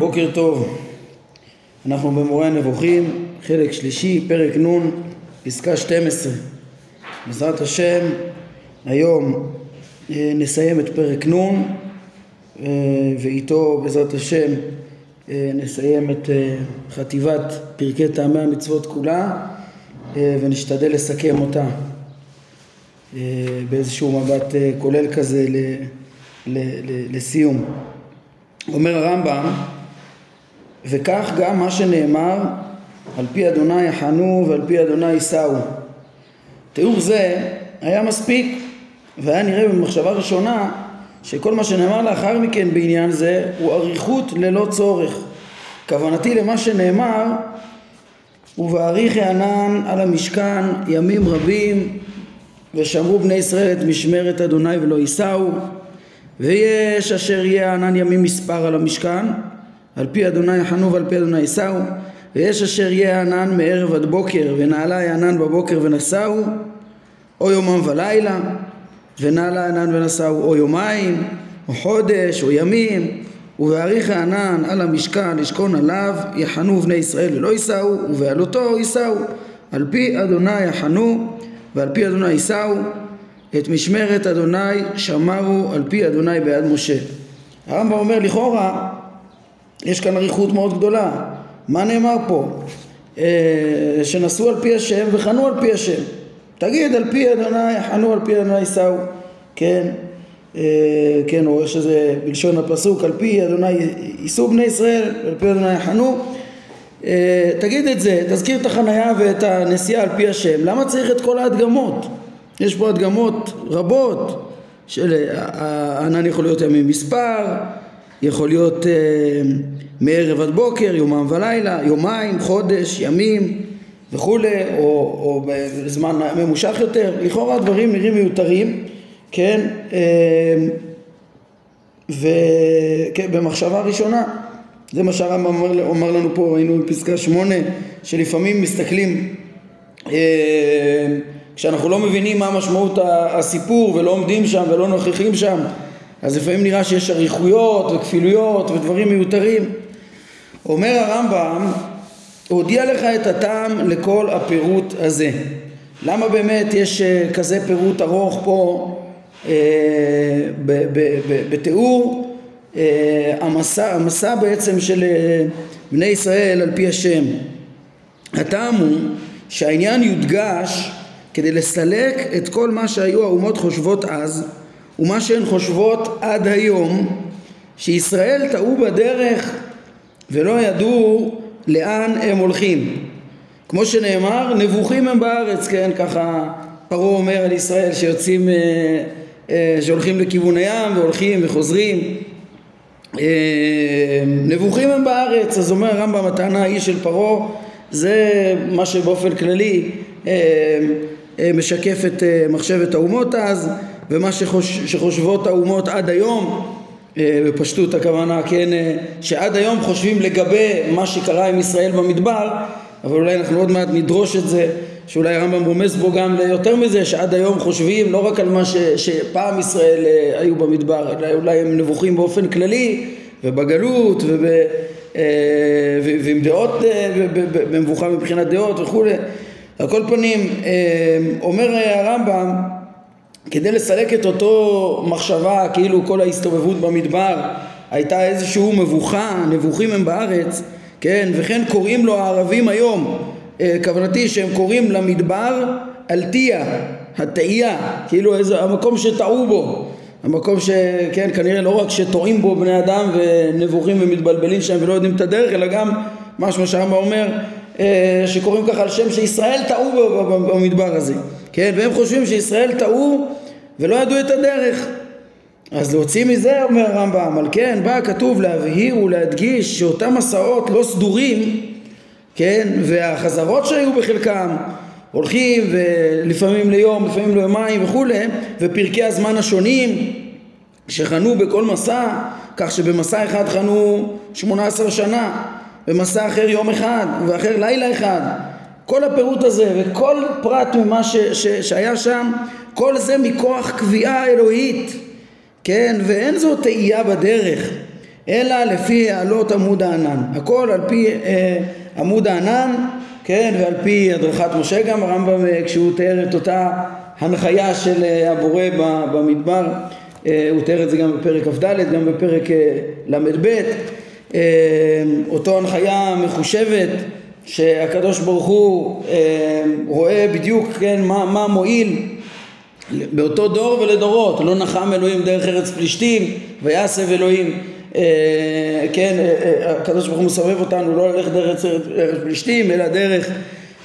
בוקר טוב. אנחנו במורה הנבוכים, חלק שלישי, פרק נ', פסקה 12. בעזרת השם, היום אה, נסיים את פרק נ', אה, ואיתו בעזרת השם אה, נסיים את חטיבת פרקי טעמי המצוות כולה, ונשתדל לסכם אותה באיזשהו מבט כולל כזה לסיום. אומר הרמב"ם, וכך גם מה שנאמר על פי אדוני יחנו ועל פי אדוני יישאו. תיאור זה היה מספיק והיה נראה במחשבה ראשונה שכל מה שנאמר לאחר מכן בעניין זה הוא אריכות ללא צורך. כוונתי למה שנאמר ובאריכי ענן על המשכן ימים רבים ושמרו בני ישראל את משמרת אדוני ולא יישאו ויש אשר יהיה ענן ימים מספר על המשכן על פי אדוני יחנו ועל פי אדוני יישאו ויש אשר יהיה ענן מערב עד בוקר ונעלה ענן בבוקר ונסעו או יומם ולילה ונעלה ענן ונסעו או יומיים או חודש או ימים ובאריך הענן על המשכן לשכון עליו יחנו בני ישראל ולא יישאו ובעלותו יישאו על פי אדוני יחנו ועל פי אדוני יישאו את משמרת אדוני שמרו על פי אדוני ביד משה. הרמב"ם אומר לכאורה יש כאן אריכות מאוד גדולה. מה נאמר פה? אה, שנסעו על פי השם וחנו על פי השם. תגיד על פי אדוני חנו על פי אדוני שאו. כן, אה, כן, או יש איזה בלשון הפסוק על פי אדוני ייסעו בני ישראל על פי אדוני חנו. אה, תגיד את זה, תזכיר את החנייה ואת הנסיעה על פי השם. למה צריך את כל ההדגמות? יש פה הדגמות רבות של הענן יכול להיות ימים מספר, יכול להיות אה, מערב עד בוקר, יומם ולילה, יומיים, חודש, ימים וכולי, או, או בזמן ממושך יותר, לכאורה הדברים נראים מיותרים, כן, אה, ובמחשבה ראשונה, זה מה שהרמב"ם אומר, אומר לנו פה, היינו בפסקה שמונה, שלפעמים מסתכלים אה, כשאנחנו לא מבינים מה משמעות הסיפור ולא עומדים שם ולא נוכחים שם אז לפעמים נראה שיש אריכויות וכפילויות ודברים מיותרים. אומר הרמב"ם הודיע לך את הטעם לכל הפירוט הזה. למה באמת יש אה, כזה פירוט ארוך פה אה, בתיאור? אה, המסע, המסע בעצם של אה, בני ישראל על פי השם. הטעם הוא שהעניין יודגש כדי לסלק את כל מה שהיו האומות חושבות אז ומה שהן חושבות עד היום שישראל טעו בדרך ולא ידעו לאן הם הולכים. כמו שנאמר נבוכים הם בארץ כן ככה פרעה אומר על ישראל שיוצאים אה, אה, שהולכים לכיוון הים והולכים וחוזרים. אה, נבוכים הם בארץ אז אומר הרמב"ם הטענה ההיא של פרעה זה מה שבאופן כללי משקף את מחשבת האומות אז ומה שחוש, שחושבות האומות עד היום בפשטות הכוונה כן שעד היום חושבים לגבי מה שקרה עם ישראל במדבר אבל אולי אנחנו עוד מעט נדרוש את זה שאולי הרמב"ם רומז בו גם ליותר מזה שעד היום חושבים לא רק על מה ש, שפעם ישראל היו במדבר אלא אולי הם נבוכים באופן כללי ובגלות וב, ועם דעות, במבוכה מבחינת דעות וכולי על כל פנים אה, אומר הרמב"ם כדי לסלק את אותו מחשבה כאילו כל ההסתובבות במדבר הייתה איזשהו מבוכה, נבוכים הם בארץ, כן, וכן קוראים לו הערבים היום, אה, כוונתי שהם קוראים למדבר אלטיה, התאייה, כאילו איזה, המקום שטעו בו, המקום שכן כנראה לא רק שטועים בו בני אדם ונבוכים ומתבלבלים שם ולא יודעים את הדרך אלא גם משהו שהרמב"ם אומר אה, שקוראים ככה על שם שישראל טעו במדבר הזה, כן? והם חושבים שישראל טעו ולא ידעו את הדרך. אז להוציא מזה, אומר הרמב"ם, על כן בא כתוב להבהיר ולהדגיש שאותם מסעות לא סדורים, כן? והחזרות שהיו בחלקם הולכים ולפעמים ליום, לפעמים ליומיים וכולי, ופרקי הזמן השונים שחנו בכל מסע, כך שבמסע אחד חנו 18 שנה, במסע אחר יום אחד ואחר לילה אחד כל הפירוט הזה וכל פרט ממה ש, ש, שהיה שם כל זה מכוח קביעה אלוהית כן ואין זו תהייה בדרך אלא לפי העלות עמוד הענן. הכל על פי אה, עמוד הענן, כן, ועל פי הדרכת משה גם, הרמב"ם אה, כשהוא תיאר את אותה הנחיה של אה, הבורא במדבר, אה, הוא תיאר את זה גם בפרק כ"ד, גם בפרק אה, ל"ב, אה, אותו הנחיה מחושבת שהקדוש ברוך הוא אה, רואה בדיוק כן, מה, מה מועיל באותו דור ולדורות, לא נחם אלוהים דרך ארץ פלישתים ויסב אלוהים אה, כן, אה, אה, הקדוש ברוך הוא מסובב אותנו לא ללכת דרך ארץ פלישתים אלא דרך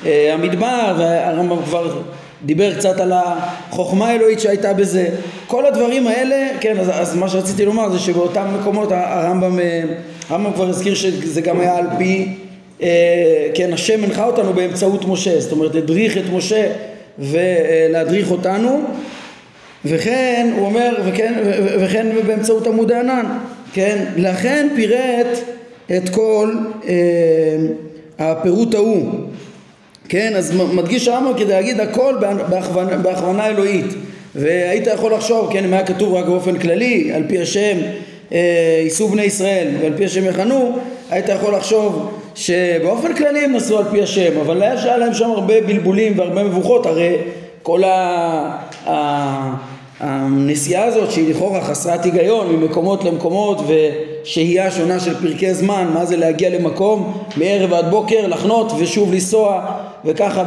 אה, המדבר והרמב"ם כבר דיבר קצת על החוכמה האלוהית שהייתה בזה. כל הדברים האלה, כן, אז, אז מה שרציתי לומר זה שבאותם מקומות הרמב"ם, אה, הרמב"ם כבר הזכיר שזה גם היה על פי כן, השם הנחה אותנו באמצעות משה, זאת אומרת הדריך את משה ולהדריך אותנו. וכן, הוא אומר, וכן, וכן באמצעות עמוד הענן, כן, לכן פירט את כל אה, הפירוט ההוא, כן, אז מדגיש הרמב"ם כדי להגיד הכל בהכוונה, בהכוונה אלוהית. והיית יכול לחשוב, כן, אם היה כתוב רק באופן כללי, על פי השם אה, יישאו בני ישראל ועל פי השם יחנו, היית יכול לחשוב שבאופן כללי הם נסעו על פי השם, אבל היה להם שם הרבה בלבולים והרבה מבוכות, הרי כל ה... ה... הנסיעה הזאת שהיא לכאורה חסרת היגיון ממקומות למקומות ושהייה שונה של פרקי זמן מה זה להגיע למקום מערב עד בוקר לחנות ושוב לנסוע וככה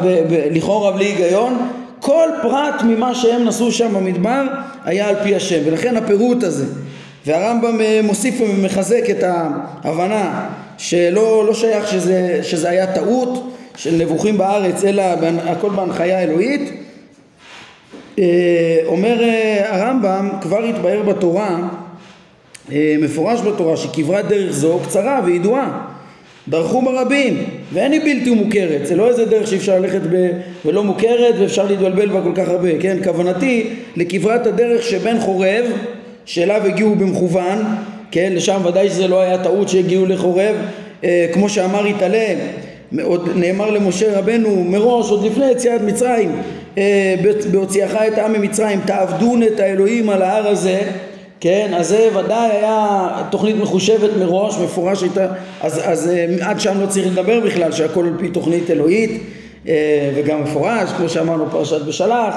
לכאורה בלי היגיון כל פרט ממה שהם נסעו שם במדבר היה על פי השם. ולכן הפירוט הזה והרמב"ם אה, מוסיף ומחזק את ההבנה שלא לא שייך שזה, שזה היה טעות של נבוכים בארץ אלא הכל בהנחיה אלוהית. אה, אומר אה, הרמב"ם כבר התבהר בתורה מפורש בתורה שכברת דרך זו קצרה וידועה. דרכו ברבים ואין היא בלתי מוכרת. זה לא איזה דרך שאי אפשר ללכת ב... ולא מוכרת ואפשר להתבלבל בה כל כך הרבה. כן כוונתי לכברת הדרך שבין חורב שאליו הגיעו במכוון, כן, לשם ודאי שזה לא היה טעות שהגיעו לחורב, אה, כמו שאמר יתעלה, עוד נאמר למשה רבנו מראש, עוד לפני יציאת מצרים, אה, בהוציאך את העם ממצרים, תעבדון את האלוהים על ההר הזה, כן, אז זה ודאי היה תוכנית מחושבת מראש, מפורש הייתה, אז, אז אה, עד שם לא צריך לדבר בכלל שהכל על פי תוכנית אלוהית אה, וגם מפורש, כמו שאמרנו פרשת בשלח,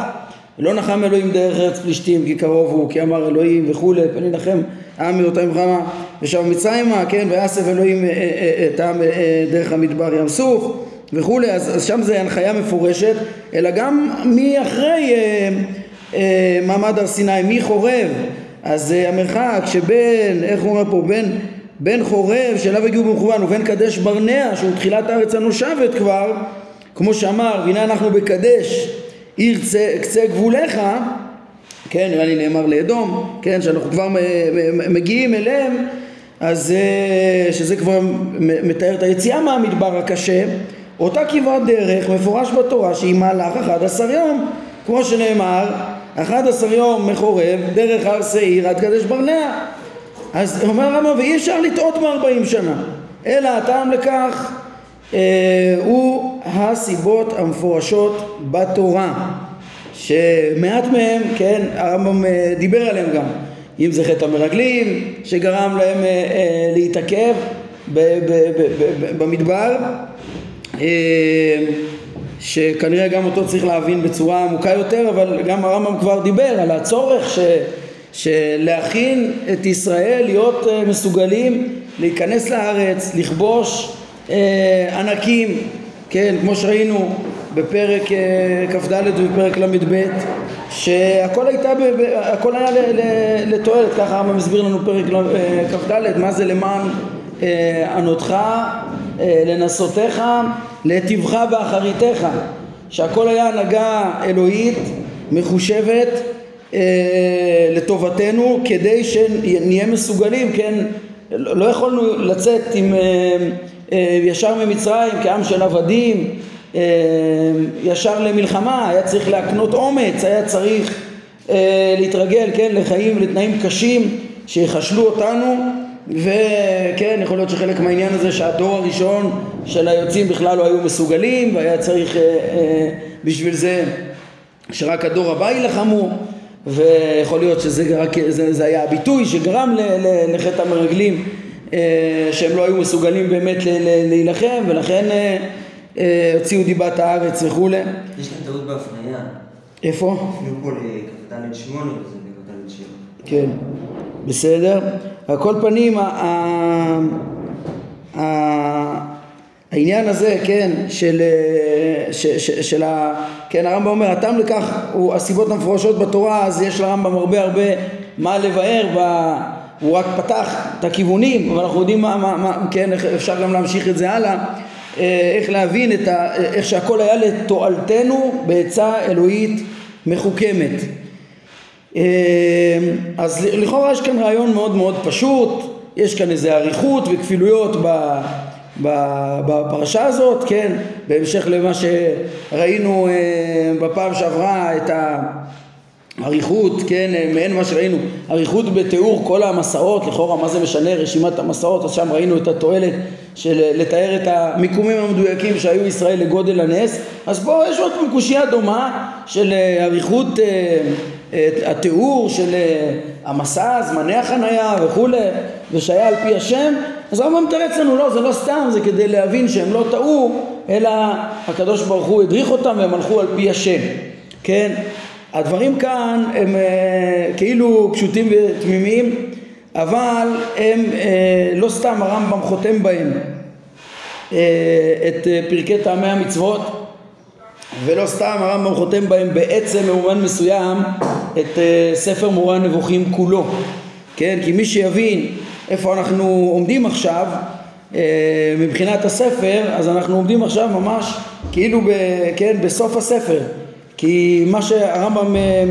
לא נחם אלוהים דרך ארץ פלישתים כי קרוב הוא כי אמר אלוהים וכולי פן ינחם העם מאותה מלחמה. ושב מצרימה כן ויאסף אלוהים אה, אה, אה, את העם דרך המדבר ים סוף וכולי אז, אז שם זה הנחיה מפורשת אלא גם מאחרי אה, אה, מעמד הר סיני מי חורב. אז אה, המרחק שבין איך הוא אומר פה בין בין חורב שאליו הגיעו במכוון ובין קדש ברנע שהוא תחילת הארץ הנושבת כבר כמו שאמר והנה אנחנו בקדש עיר קצה גבוליך, כן, נראה לי נאמר לאדום, כן, שאנחנו כבר מגיעים אליהם, אז אה, שזה כבר מתאר את היציאה מהמדבר הקשה, אותה כברת דרך מפורש בתורה שהיא מהלך 11 יום, כמו שנאמר, 11 יום מחורב דרך הר שעיר עד קדש ברנע. אז אומר הרמב"ם, ואי אפשר לטעות מ-40 שנה, אלא הטעם לכך הוא הסיבות המפורשות בתורה שמעט מהם, כן, הרמב"ם אה, דיבר עליהם גם. אם זה חטא המרגלים שגרם להם אה, להתעכב במדבר שכנראה גם אותו צריך להבין בצורה עמוקה יותר אבל גם הרמב"ם כבר דיבר על הצורך ש, שלהכין את ישראל להיות מסוגלים להיכנס לארץ, לכבוש אה, ענקים, כן, כמו שראינו בפרק אה, כ"ד ובפרק ל"ב, שהכל הייתה, הכל היה לתועלת, ככה הרמב"ם מסביר לנו פרק אה, כ"ד, מה זה למען ענותך, לנסותיך, להיטיבך באחריתך, שהכל היה הנהגה אלוהית מחושבת לטובתנו כדי שנהיה מסוגלים, כן, לא יכולנו לצאת עם אה, ישר ממצרים כעם של עבדים, אה, ישר למלחמה, היה צריך להקנות אומץ, היה צריך אה, להתרגל, כן, לחיים, לתנאים קשים שיחשלו אותנו וכן, יכול להיות שחלק מהעניין הזה שהדור הראשון של היוצאים בכלל לא היו מסוגלים והיה צריך בשביל זה שרק הדור הבא יילחמו ויכול להיות שזה רק, זה, זה היה הביטוי שגרם לחטא המרגלים שהם לא היו מסוגלים באמת להילחם ולכן הוציאו דיבת הארץ וכולי. יש להם טעות בהפניה. איפה? הפנו פה לכ"ד שמונה וזה לכ"ד שבע. כן, בסדר. על כל פנים, העניין הזה, כן, של, ש, ש, של ה... כן, הרמב"ם אומר, הטעם לכך הוא הסיבות המפורשות בתורה, אז יש לרמב"ם הרבה הרבה מה לבאר. הוא רק פתח את הכיוונים, אבל אנחנו יודעים מה, מה, מה כן, אפשר גם להמשיך את זה הלאה, אה, איך להבין את ה... איך שהכל היה לתועלתנו בעצה אלוהית מחוכמת. אה, אז לכאורה יש כאן רעיון מאוד מאוד פשוט, יש כאן איזה אריכות וכפילויות ב... בפרשה הזאת, כן, בהמשך למה שראינו אה, בפעם שעברה את האריכות, כן, מעין מה שראינו, אריכות בתיאור כל המסעות, לכאורה מה זה משנה? רשימת המסעות, אז שם ראינו את התועלת של לתאר את המיקומים המדויקים שהיו ישראל לגודל הנס, אז פה יש עוד פעם קושייה דומה של אה, אריכות אה, התיאור של המסע, זמני החנייה וכולי, ושהיה על פי השם, אז הרמב"ם מתרץ לנו, לא, זה לא סתם, זה כדי להבין שהם לא טעו, אלא הקדוש ברוך הוא הדריך אותם והם הלכו על פי השם, כן? הדברים כאן הם אה, כאילו פשוטים ותמימים, אבל הם אה, לא סתם הרמב"ם חותם בהם אה, את פרקי טעמי המצוות ולא סתם הרמב"ם חותם בהם בעצם במובן מסוים את ספר מורה הנבוכים כולו, כן? כי מי שיבין איפה אנחנו עומדים עכשיו מבחינת הספר, אז אנחנו עומדים עכשיו ממש כאילו ב, כן, בסוף הספר. כי מה שהרמב"ם, אה,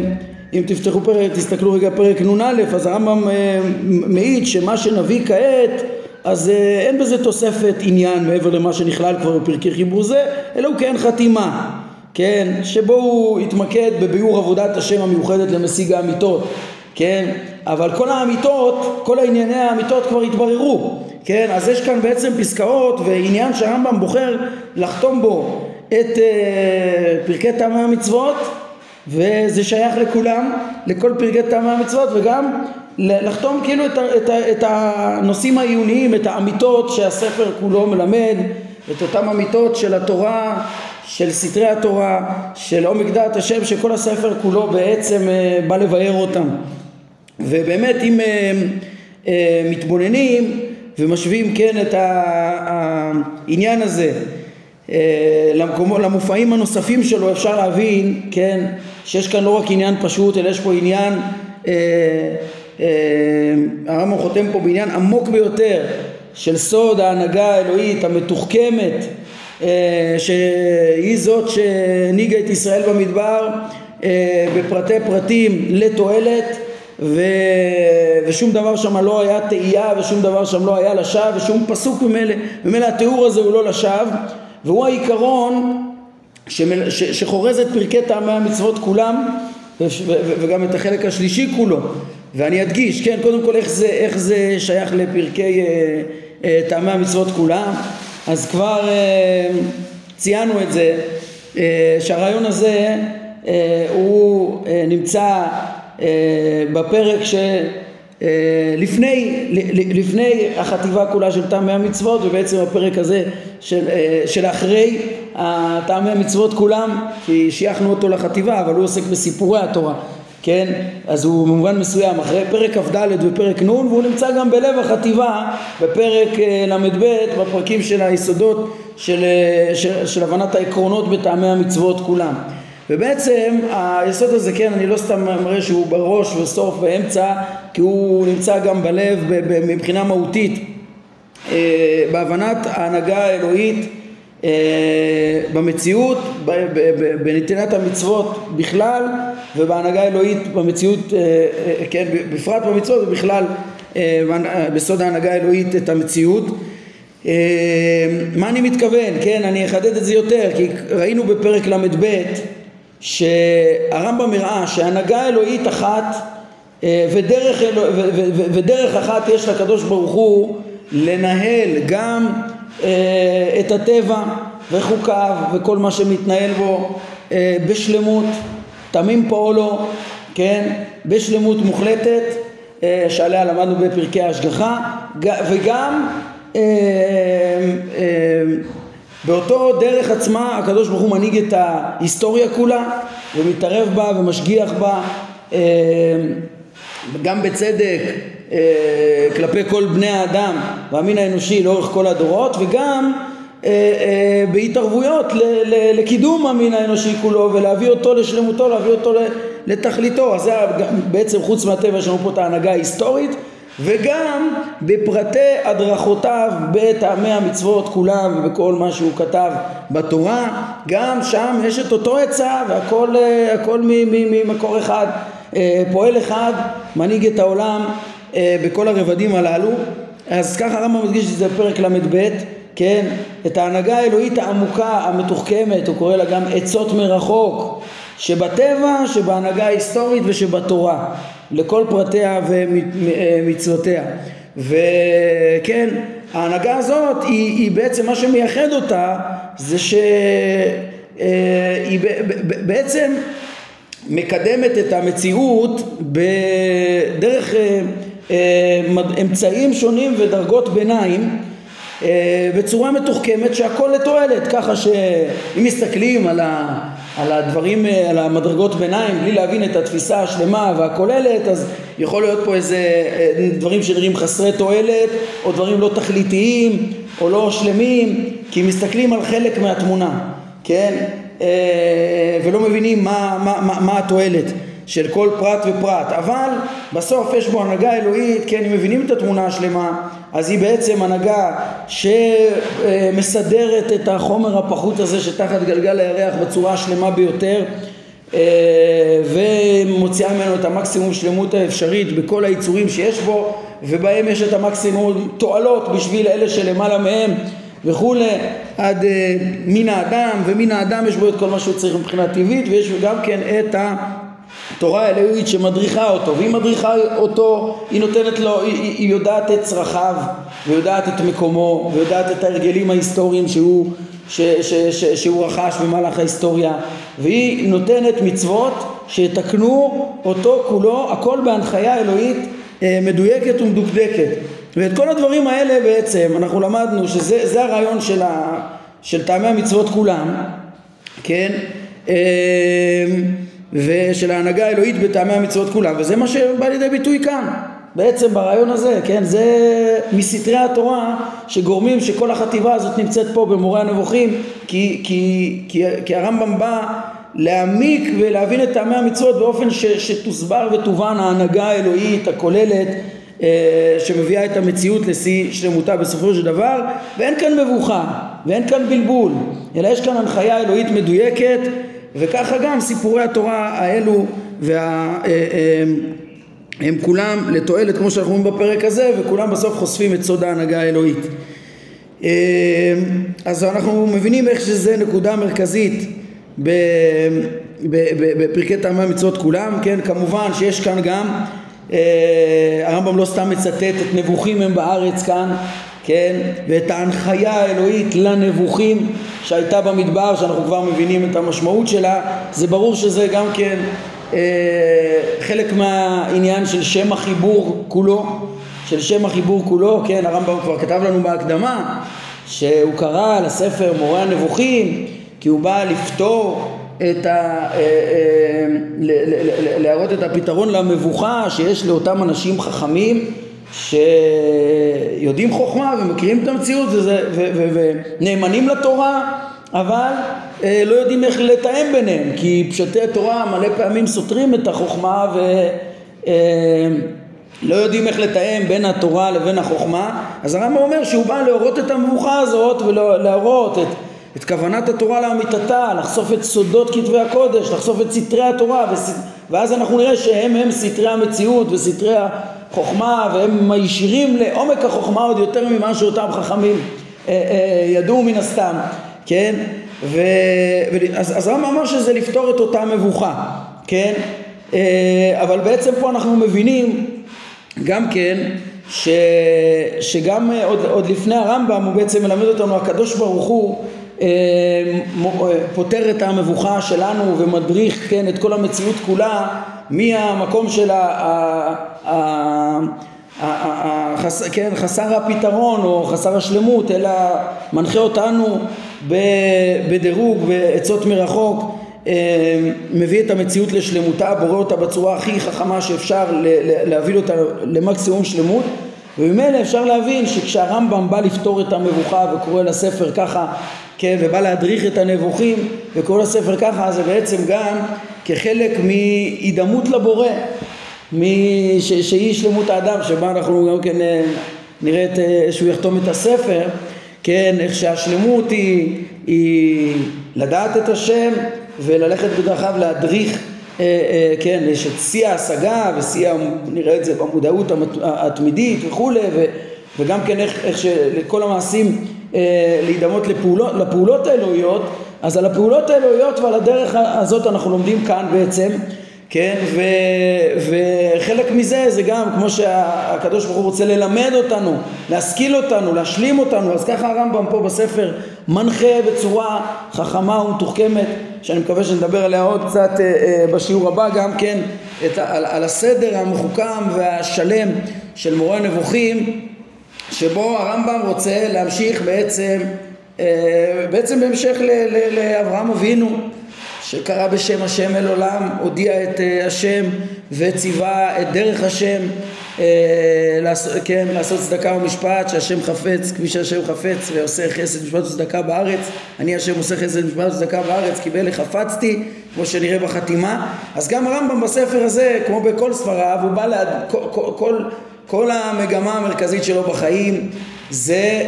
אם תפתחו פרק, תסתכלו רגע פרק נ"א, אז הרמב"ם אה, מעיד שמה שנביא כעת אז אין בזה תוספת עניין מעבר למה שנכלל כבר בפרקי חיבור זה, אלא הוא כן חתימה, כן, שבו הוא התמקד בביאור עבודת השם המיוחדת למשיג האמיתות, כן, אבל כל האמיתות, כל הענייני האמיתות כבר התבררו, כן? אז יש כאן בעצם פסקאות ועניין שהרמב"ם בוחר לחתום בו את uh, פרקי טעמי המצוות וזה שייך לכולם, לכל פרקי טעמי המצוות וגם לחתום כאילו את, את, את הנושאים העיוניים, את האמיתות שהספר כולו מלמד, את אותן אמיתות של התורה, של סתרי התורה, של עומק דעת השם, שכל הספר כולו בעצם uh, בא לבאר אותם. ובאמת אם אה, אה, מתבוננים ומשווים כן את העניין הזה אה, למקומו, למופעים הנוספים שלו אפשר להבין כן שיש כאן לא רק עניין פשוט אלא יש פה עניין הרמב"ם חותם פה בעניין עמוק ביותר של סוד ההנהגה האלוהית המתוחכמת שהיא זאת שהנהיגה את ישראל במדבר בפרטי פרטים לתועלת ו... ושום דבר שם לא היה תהייה ושום דבר שם לא היה לשווא ושום פסוק ממילא, ממילא התיאור הזה הוא לא לשווא והוא העיקרון שמל... ש... שחורז את פרקי טעמי המצוות כולם ו... ו... וגם את החלק השלישי כולו. ואני אדגיש, כן, קודם כל איך זה, איך זה שייך לפרקי אה, אה, טעמי המצוות כולם. אז כבר אה, ציינו את זה אה, שהרעיון הזה אה, הוא אה, נמצא אה, בפרק שלפני אה, לפני החטיבה כולה של טעמי המצוות ובעצם הפרק הזה של, אה, של אחרי טעמי המצוות כולם כי שייכנו אותו לחטיבה אבל הוא עוסק בסיפורי התורה כן? אז הוא במובן מסוים אחרי פרק כ"ד ופרק נ' והוא נמצא גם בלב החטיבה בפרק ל"ב בפרקים של היסודות של, של, של הבנת העקרונות בטעמי המצוות כולם ובעצם היסוד הזה כן אני לא סתם מראה שהוא בראש וסוף ואמצע כי הוא נמצא גם בלב מבחינה מהותית. אה, בהבנת ההנהגה האלוהית אה, במציאות בנתינת המצוות בכלל ובהנהגה האלוהית במציאות אה, כן בפרט במצוות ובכלל בסוד ההנהגה האלוהית את המציאות. מה אני מתכוון? כן אני אחדד את זה יותר כי ראינו בפרק ל"ב שהרמב"ם הראה שהנהגה אלוהית אחת ודרך, אלוה, ודרך אחת יש לקדוש ברוך הוא לנהל גם אה, את הטבע וחוקיו וכל מה שמתנהל בו אה, בשלמות, תמים פועלו כן, בשלמות מוחלטת, אה, שעליה למדנו בפרקי ההשגחה, וגם אה, אה, באותו דרך עצמה הקדוש ברוך הוא מנהיג את ההיסטוריה כולה ומתערב בה ומשגיח בה גם בצדק כלפי כל בני האדם והמין האנושי לאורך כל הדורות וגם בהתערבויות לקידום המין האנושי כולו ולהביא אותו לשלמותו, להביא אותו לתכליתו. אז זה בעצם חוץ מהטבע יש לנו פה את ההנהגה ההיסטורית וגם בפרטי הדרכותיו בטעמי המצוות כולם ובכל מה שהוא כתב בתורה גם שם יש את אותו עצה והכל הכל ממקור אחד אה, פועל אחד מנהיג את העולם אה, בכל הרבדים הללו אז ככה הרמב"ם מדגיש שזה פרק ל"ב כן את ההנהגה האלוהית העמוקה המתוחכמת הוא קורא לה גם עצות מרחוק שבטבע, שבהנהגה ההיסטורית ושבתורה, לכל פרטיה ומצוותיה. וכן, ההנהגה הזאת היא, היא בעצם מה שמייחד אותה זה שהיא אה, בעצם מקדמת את המציאות בדרך אה, אה, אמצעים שונים ודרגות ביניים בצורה מתוחכמת שהכל לתועלת ככה שאם מסתכלים על, ה, על הדברים, על המדרגות ביניים בלי להבין את התפיסה השלמה והכוללת אז יכול להיות פה איזה אה, דברים שנראים חסרי תועלת או דברים לא תכליתיים או לא שלמים כי מסתכלים על חלק מהתמונה, כן? אה, ולא מבינים מה, מה, מה, מה התועלת של כל פרט ופרט. אבל בסוף יש בו הנהגה אלוהית כן אם מבינים את התמונה השלמה אז היא בעצם הנהגה שמסדרת את החומר הפחות הזה שתחת גלגל הירח בצורה השלמה ביותר אה, ומוציאה ממנו את המקסימום שלמות האפשרית בכל היצורים שיש בו ובהם יש את המקסימום תועלות בשביל אלה שלמעלה מהם וכולי עד אה, מין האדם ומין האדם יש בו את כל מה שהוא צריך מבחינה טבעית ויש גם כן את ה... תורה אלוהית שמדריכה אותו והיא מדריכה אותו היא נותנת לו היא, היא יודעת את צרכיו ויודעת את מקומו ויודעת את ההרגלים ההיסטוריים שהוא, ש, ש, ש, שהוא רכש במהלך ההיסטוריה והיא נותנת מצוות שיתקנו אותו כולו הכל בהנחיה אלוהית אה, מדויקת ומדוקדקת ואת כל הדברים האלה בעצם אנחנו למדנו שזה הרעיון של, ה, של טעמי המצוות כולם כן? אה, ושל ההנהגה האלוהית בטעמי המצוות כולם וזה מה שבא לידי ביטוי כאן בעצם ברעיון הזה, כן, זה מסתרי התורה שגורמים שכל החטיבה הזאת נמצאת פה במורה הנבוכים כי, כי, כי, כי הרמב"ם בא להעמיק ולהבין את טעמי המצוות באופן ש, שתוסבר ותובן ההנהגה האלוהית הכוללת שמביאה את המציאות לשיא שלמותה בסופו של דבר ואין כאן מבוכה ואין כאן בלבול אלא יש כאן הנחיה אלוהית מדויקת וככה גם סיפורי התורה האלו וה, אה, אה, הם כולם לתועלת כמו שאנחנו רואים בפרק הזה וכולם בסוף חושפים את סוד ההנהגה האלוהית. אה, אז אנחנו מבינים איך שזה נקודה מרכזית בפרקי טעמי המצוות כולם, כן, כמובן שיש כאן גם, הרמב"ם לא סתם מצטט את נבוכים הם בארץ כאן, כן, ואת ההנחיה האלוהית לנבוכים שהייתה במדבר, שאנחנו כבר מבינים את המשמעות שלה, זה ברור שזה גם כן אה, חלק מהעניין של שם החיבור כולו, של שם החיבור כולו, כן, הרמב"ם כבר כתב לנו בהקדמה שהוא קרא לספר מורה הנבוכים כי הוא בא לפתור את ה... אה, אה, להראות את הפתרון למבוכה שיש לאותם אנשים חכמים שיודעים חוכמה ומכירים את המציאות ונאמנים לתורה אבל אה, לא יודעים איך לתאם ביניהם כי פשטי התורה מלא פעמים סותרים את החוכמה ולא יודעים איך לתאם בין התורה לבין החוכמה. אז הרמב"ם אומר שהוא בא להורות את המבוכה הזאת ולהראות את, את כוונת התורה לאמיתתה לחשוף את סודות כתבי הקודש לחשוף את סתרי התורה ואז אנחנו נראה שהם הם סתרי המציאות וסתרי חוכמה והם הישירים לעומק החוכמה עוד יותר ממה שאותם חכמים אה, אה, ידעו מן הסתם, כן? ו... אז, אז רמב"ם אמר שזה לפתור את אותה מבוכה, כן? אה, אבל בעצם פה אנחנו מבינים גם כן ש, שגם עוד, עוד לפני הרמב"ם הוא בעצם מלמד אותנו הקדוש ברוך הוא פותר את המבוכה שלנו ומדריך כן את כל המציאות כולה מהמקום של כן, חסר הפתרון או חסר השלמות, אלא מנחה אותנו בדירוג, בעצות מרחוק, אה, מביא את המציאות לשלמותה, בורא אותה בצורה הכי חכמה שאפשר להביא אותה למקסימום שלמות וממילא אפשר להבין שכשהרמב"ם בא לפתור את המבוכה וקורא לספר ככה, כן, ובא להדריך את הנבוכים וקורא לספר ככה, זה בעצם גם כחלק מהידמות לבורא, ש, שהיא שלמות האדם, שבה אנחנו גם כן אה, נראה את, אה, שהוא יחתום את הספר, כן, איך שהשלמות היא, היא לדעת את השם וללכת בדרכיו להדריך כן, יש את שיא ההשגה ושיא, נראה את זה במודעות התמידית וכולי וגם כן איך, איך שלכל המעשים אה, להידמות לפעולות, לפעולות האלוהיות. אז על הפעולות האלוהיות ועל הדרך הזאת אנחנו לומדים כאן בעצם כן, ו, וחלק מזה זה גם כמו שהקדוש ברוך הוא רוצה ללמד אותנו, להשכיל אותנו, להשלים אותנו, אז ככה הרמב"ם פה בספר מנחה בצורה חכמה ומתוחכמת, שאני מקווה שנדבר עליה עוד קצת אה, אה, בשיעור הבא גם כן, את, על, על הסדר המחוכם והשלם של מורה הנבוכים, שבו הרמב"ם רוצה להמשיך בעצם, אה, בעצם בהמשך לאברהם אבינו שקרא בשם השם אל עולם, הודיע את אה, השם וציווה את דרך השם אה, כן, לעשות צדקה ומשפט שהשם חפץ כפי שהשם חפץ ועושה חסד משפט וצדקה בארץ. אני השם עושה חסד משפט וצדקה בארץ קיבל לחפצתי כמו שנראה בחתימה. אז גם הרמב"ם בספר הזה כמו בכל ספריו הוא בא כל, כל, כל, כל המגמה המרכזית שלו בחיים זה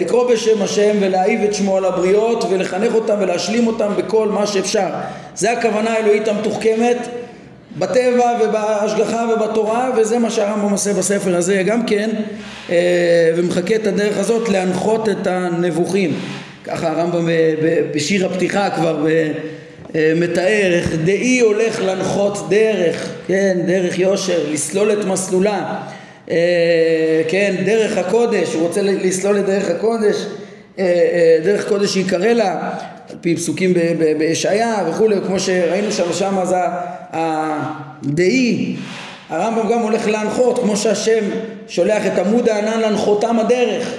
לקרוא בשם השם ולהאהיב את שמו על הבריות ולחנך אותם ולהשלים אותם בכל מה שאפשר. זה הכוונה האלוהית המתוחכמת בטבע ובהשגחה ובתורה וזה מה שהרמב"ם עושה בספר הזה גם כן אה, ומחכה את הדרך הזאת להנחות את הנבוכים. ככה הרמב"ם בשיר הפתיחה כבר אה, מתאר איך דאי הולך להנחות דרך, כן, דרך יושר, לסלול את מסלולה אה, כן, דרך הקודש, הוא רוצה לסלול את דרך הקודש, אה, אה, דרך קודש שיקרא לה, על פי פסוקים בישעיה וכולי, כמו שראינו שם, שם אז הדאי, הרמב"ם גם הולך להנחות, כמו שהשם שולח את עמוד הענן להנחותם הדרך,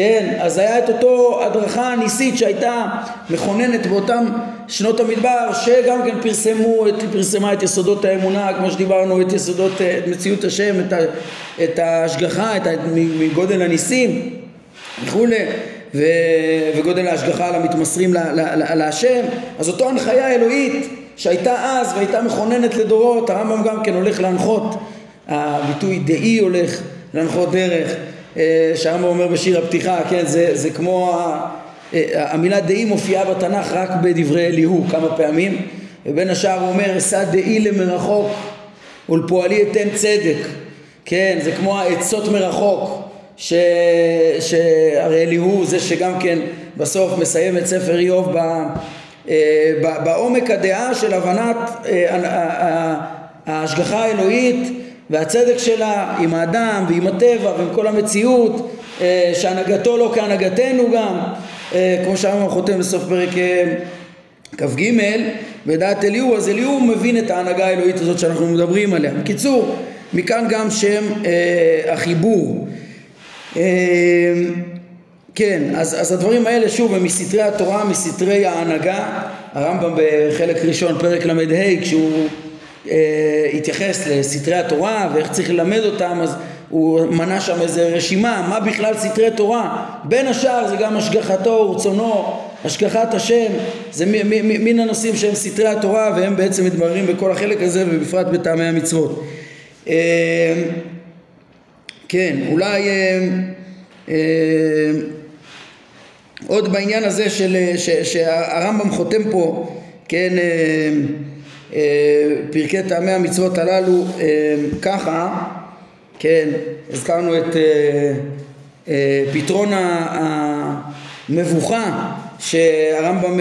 כן, אז היה את אותו הדרכה ניסית שהייתה מכוננת באותם שנות המדבר שגם כן פרסמו, פרסמה את יסודות האמונה כמו שדיברנו, את יסודות, את מציאות השם, את, ה, את ההשגחה, את ה, מגודל הניסים וכולי ו, וגודל ההשגחה על המתמסרים להשם אז אותו הנחיה אלוהית שהייתה אז והייתה מכוננת לדורות הרמב"ם גם כן הולך להנחות הביטוי דאי הולך להנחות דרך. אה, שהרמב"ם אומר בשיר הפתיחה, כן, זה, זה כמו, אה, המילה דאי מופיעה בתנ"ך רק בדברי אליהו כמה פעמים, ובין השאר הוא אומר, אשא דאי למרחוק ולפועלי אתן צדק, כן, זה כמו העצות מרחוק, ש, שהרי אליהו זה שגם כן בסוף מסיים את ספר איוב ב, אה, בעומק הדעה של הבנת ההשגחה האלוהית והצדק שלה עם האדם ועם הטבע ועם כל המציאות אה, שהנהגתו לא כהנהגתנו גם אה, כמו שהרמב"ם חותם בסוף פרק אה, כ"ג בדעת אליהו אז אליהו מבין את ההנהגה האלוהית הזאת שאנחנו מדברים עליה. בקיצור מכאן גם שם החיבור. כן, אז, אז הדברים האלה שוב הם מסתרי התורה, מסתרי ההנהגה, הרמב"ם בחלק ראשון, פרק ל"ה, כשהוא אה, התייחס לסתרי התורה ואיך צריך ללמד אותם אז הוא מנה שם איזה רשימה מה בכלל סתרי תורה בין השאר זה גם השגחתו ורצונו השגחת השם זה מן הנושאים שהם סתרי התורה והם בעצם מתבררים בכל החלק הזה ובפרט בטעמי המצוות. אה, כן אולי אה, עוד בעניין הזה של, שהרמב"ם חותם פה כן אה, פרקי טעמי המצוות הללו אה, ככה, כן, הזכרנו את אה, פתרון המבוכה שהרמב"ם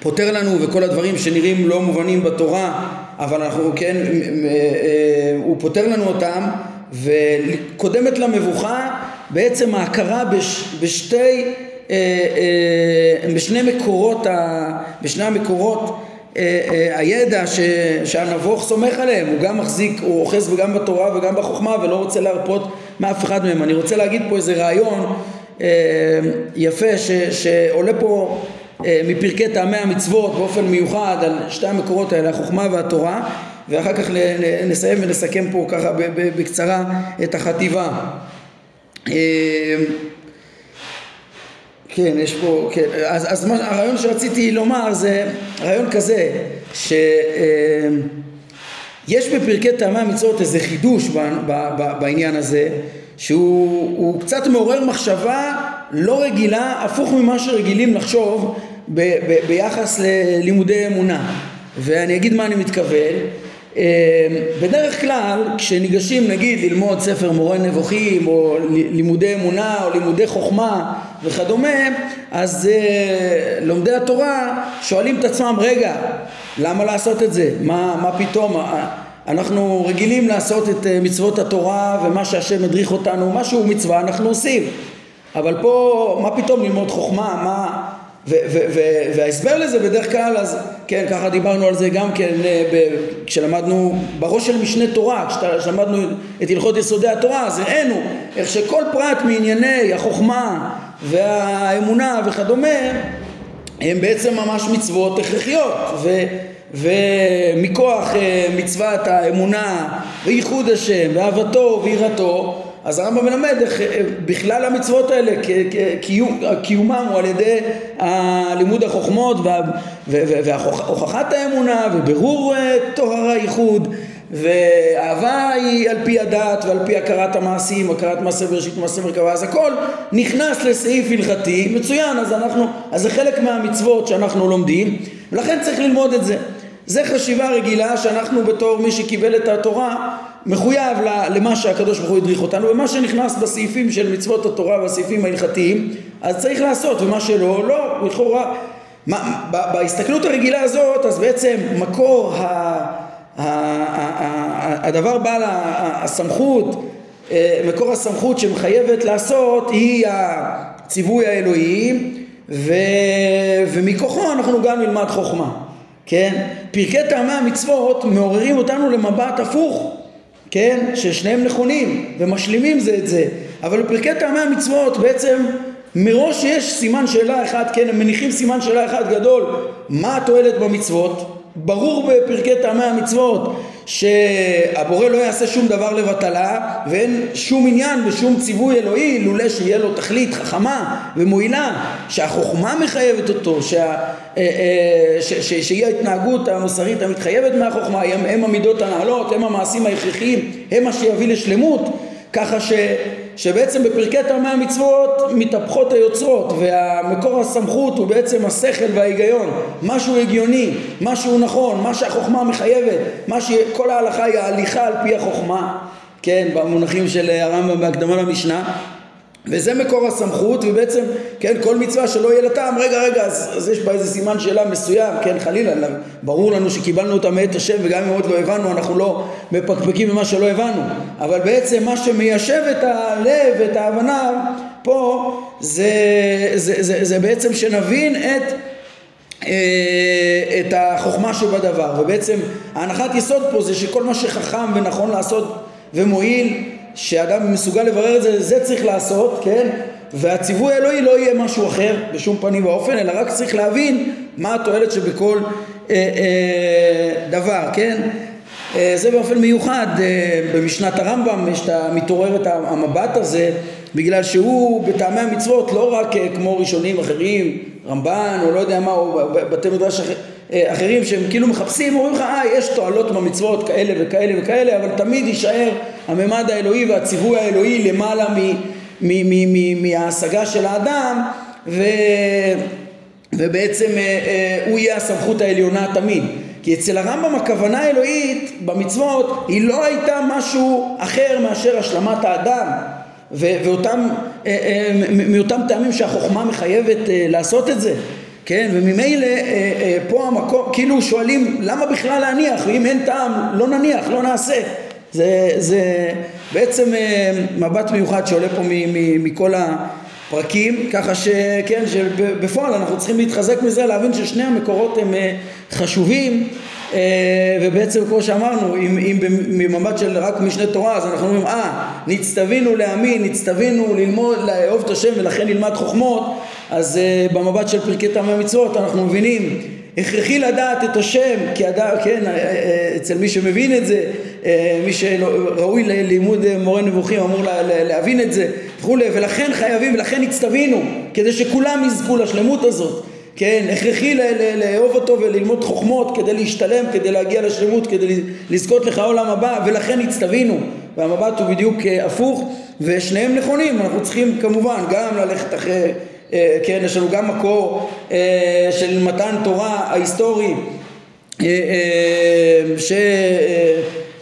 פותר לנו וכל הדברים שנראים לא מובנים בתורה אבל אנחנו כן, הוא פותר לנו אותם וקודמת למבוכה בעצם ההכרה בש, בשתי, בשני מקורות, בשני המקורות הידע ש, שהנבוך סומך עליהם, הוא גם מחזיק, הוא אוחז וגם בתורה וגם בחוכמה ולא רוצה להרפות מאף אחד מהם. אני רוצה להגיד פה איזה רעיון יפה ש, שעולה פה מפרקי טעמי המצוות באופן מיוחד על שתי המקורות האלה, החוכמה והתורה, ואחר כך נסיים ונסכם פה ככה בקצרה את החטיבה. כן, יש פה, כן, אז, אז מה, הרעיון שרציתי לומר זה רעיון כזה, שיש אה, בפרקי טעמי המצוות איזה חידוש ב, ב, ב, בעניין הזה, שהוא קצת מעורר מחשבה לא רגילה, הפוך ממה שרגילים לחשוב ב, ב, ביחס ללימודי אמונה. ואני אגיד מה אני מתכוון. אמ, בדרך כלל כשניגשים נגיד ללמוד ספר מורה נבוכים או לימודי אמונה או לימודי חוכמה וכדומה אז אה, לומדי התורה שואלים את עצמם רגע למה לעשות את זה? מה, מה פתאום? אנחנו רגילים לעשות את אה, מצוות התורה ומה שהשם הדריך אותנו, מה שהוא מצווה אנחנו עושים אבל פה מה פתאום ללמוד חוכמה? מה, וההסבר לזה בדרך כלל, אז כן, ככה דיברנו על זה גם כן אה, כשלמדנו בראש של משנה תורה, כשלמדנו את הלכות יסודי התורה, אז הראינו איך שכל פרט מענייני החוכמה והאמונה וכדומה הם בעצם ממש מצוות הכרחיות. ו, ומכוח אה, מצוות האמונה וייחוד השם ואהבתו ויראתו אז הרמב"ם מלמד איך אה, בכלל המצוות האלה קיומם הוא על ידי לימוד החוכמות והוכחת האמונה ובירור אה, טוהר הייחוד ואהבה היא על פי הדת ועל פי הכרת המעשים, הכרת מעשה בראשית ומעשה מרכבה, אז הכל נכנס לסעיף הלכתי, מצוין, אז אנחנו, אז זה חלק מהמצוות שאנחנו לומדים ולכן צריך ללמוד את זה. זה חשיבה רגילה שאנחנו בתור מי שקיבל את התורה מחויב למה שהקדוש ברוך הוא הדריך אותנו ומה שנכנס בסעיפים של מצוות התורה והסעיפים ההלכתיים אז צריך לעשות ומה שלא, לא, לכאורה בהסתכלות הרגילה הזאת אז בעצם מקור ה, הדבר בעל הסמכות אה, מקור הסמכות שמחייבת לעשות היא הציווי האלוהי ו, ומכוחו אנחנו גם נלמד חוכמה כן? פרקי טעמי המצוות מעוררים אותנו למבט הפוך כן? ששניהם נכונים ומשלימים זה את זה אבל בפרקי טעמי המצוות בעצם מראש יש סימן שאלה אחד, כן, הם מניחים סימן שאלה אחד גדול מה התועלת במצוות ברור בפרקי טעמי המצוות שהבורא לא יעשה שום דבר לבטלה ואין שום עניין ושום ציווי אלוהי לולא שיהיה לו תכלית חכמה ומועילה שהחוכמה מחייבת אותו שה, אה, אה, ש, ש, שהיא ההתנהגות המוסרית המתחייבת מהחוכמה הם, הם המידות הנעלות הם המעשים ההכרחיים הם מה שיביא לשלמות ככה ש, שבעצם בפרקי טעמי המצוות מתהפכות היוצרות והמקור הסמכות הוא בעצם השכל וההיגיון. משהו הגיוני, משהו נכון, מה שהחוכמה מחייבת מה שכל ההלכה היא ההליכה על פי החוכמה. כן, במונחים של הרמב"ם בהקדמה למשנה וזה מקור הסמכות ובעצם כן כל מצווה שלא יהיה לה טעם רגע רגע אז, אז יש בה איזה סימן שאלה מסוים כן חלילה ברור לנו שקיבלנו אותה מאת השם וגם אם עוד לא הבנו אנחנו לא מפקפקים במה שלא הבנו. אבל בעצם מה שמיישב את הלב ואת ההבנה פה זה, זה, זה, זה, זה בעצם שנבין את אה, את החוכמה שבדבר. ובעצם ההנחת יסוד פה זה שכל מה שחכם ונכון לעשות ומועיל שאדם מסוגל לברר את זה, זה צריך לעשות, כן? והציווי האלוהי לא יהיה משהו אחר בשום פנים ואופן, אלא רק צריך להבין מה התועלת שבכל אה, אה, דבר, כן? אה, זה באופן מיוחד אה, במשנת הרמב"ם יש את המתעורר את המבט הזה בגלל שהוא בטעמי המצוות לא רק אה, כמו ראשונים אחרים, רמב"ן או לא יודע מה, או בתי מדרש אחרים אחרים שהם כאילו מחפשים, אומרים לך, אה, יש תועלות במצוות כאלה וכאלה וכאלה, אבל תמיד יישאר הממד האלוהי והציווי האלוהי למעלה מההשגה של האדם, ו... ובעצם אה, אה, הוא יהיה הסמכות העליונה תמיד. כי אצל הרמב"ם הכוונה האלוהית במצוות היא לא הייתה משהו אחר מאשר השלמת האדם ואותם, מאותם טעמים שהחוכמה מחייבת לעשות את זה כן, וממילא אה, אה, פה המקום, כאילו שואלים למה בכלל להניח, ואם אין טעם לא נניח, לא נעשה. זה, זה בעצם אה, מבט מיוחד שעולה פה מ, מ, מכל פרקים, ככה שכן, שבפועל אנחנו צריכים להתחזק מזה, להבין ששני המקורות הם אה, חשובים אה, ובעצם כמו שאמרנו, אם, אם ממבט של רק משנה תורה אז אנחנו אומרים אה, נצטווינו להאמין, נצטווינו ללמוד, לאהוב את השם ולכן נלמד חוכמות אז אה, במבט של פרקי טעמי המצוות אנחנו מבינים הכרחי לדעת את השם, כי הדעת, כן, אצל מי שמבין את זה, מי שראוי ללימוד מורה נבוכים אמור להבין את זה וכולי, ולכן חייבים, ולכן הצטווינו, כדי שכולם יזכו לשלמות הזאת, כן, הכרחי לאהוב אותו וללמוד חוכמות כדי להשתלם, כדי להגיע לשלמות, כדי לזכות לך העולם הבא, ולכן הצטווינו, והמבט הוא בדיוק אה, הפוך, ושניהם נכונים, אנחנו צריכים כמובן גם ללכת אחרי, אה, כן, יש לנו גם מקור אה, של מתן תורה ההיסטורי, ש...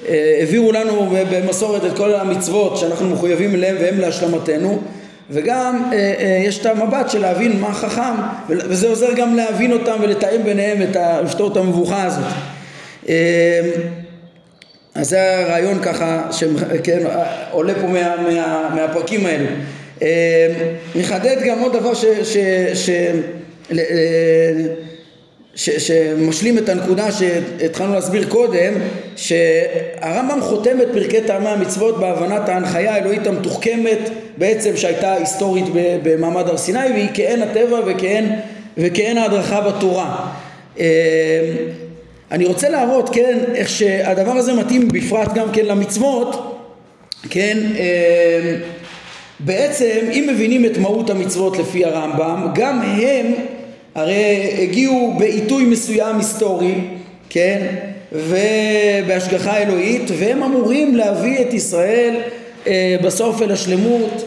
העבירו לנו במסורת את כל המצוות שאנחנו מחויבים אליהם והם להשלמתנו. וגם אה, אה, יש את המבט של להבין מה חכם וזה עוזר גם להבין אותם ולתאם ביניהם את ה... לפתור את המבוכה הזאת. אה, אז זה הרעיון ככה שכן, עולה פה מה, מה, מהפרקים האלו נחדד גם עוד דבר ש, שמשלים את הנקודה שהתחלנו להסביר קודם שהרמב"ם חותם את פרקי טעמי המצוות בהבנת ההנחיה האלוהית המתוחכמת בעצם שהייתה היסטורית במעמד הר סיני והיא כעין הטבע וכעין, וכעין ההדרכה בתורה. אה, אני רוצה להראות כן איך שהדבר הזה מתאים בפרט גם כן למצוות כן אה, בעצם אם מבינים את מהות המצוות לפי הרמב"ם גם הם הרי הגיעו בעיתוי מסוים היסטורי, כן, ובהשגחה אלוהית, והם אמורים להביא את ישראל אה, בסוף אל השלמות,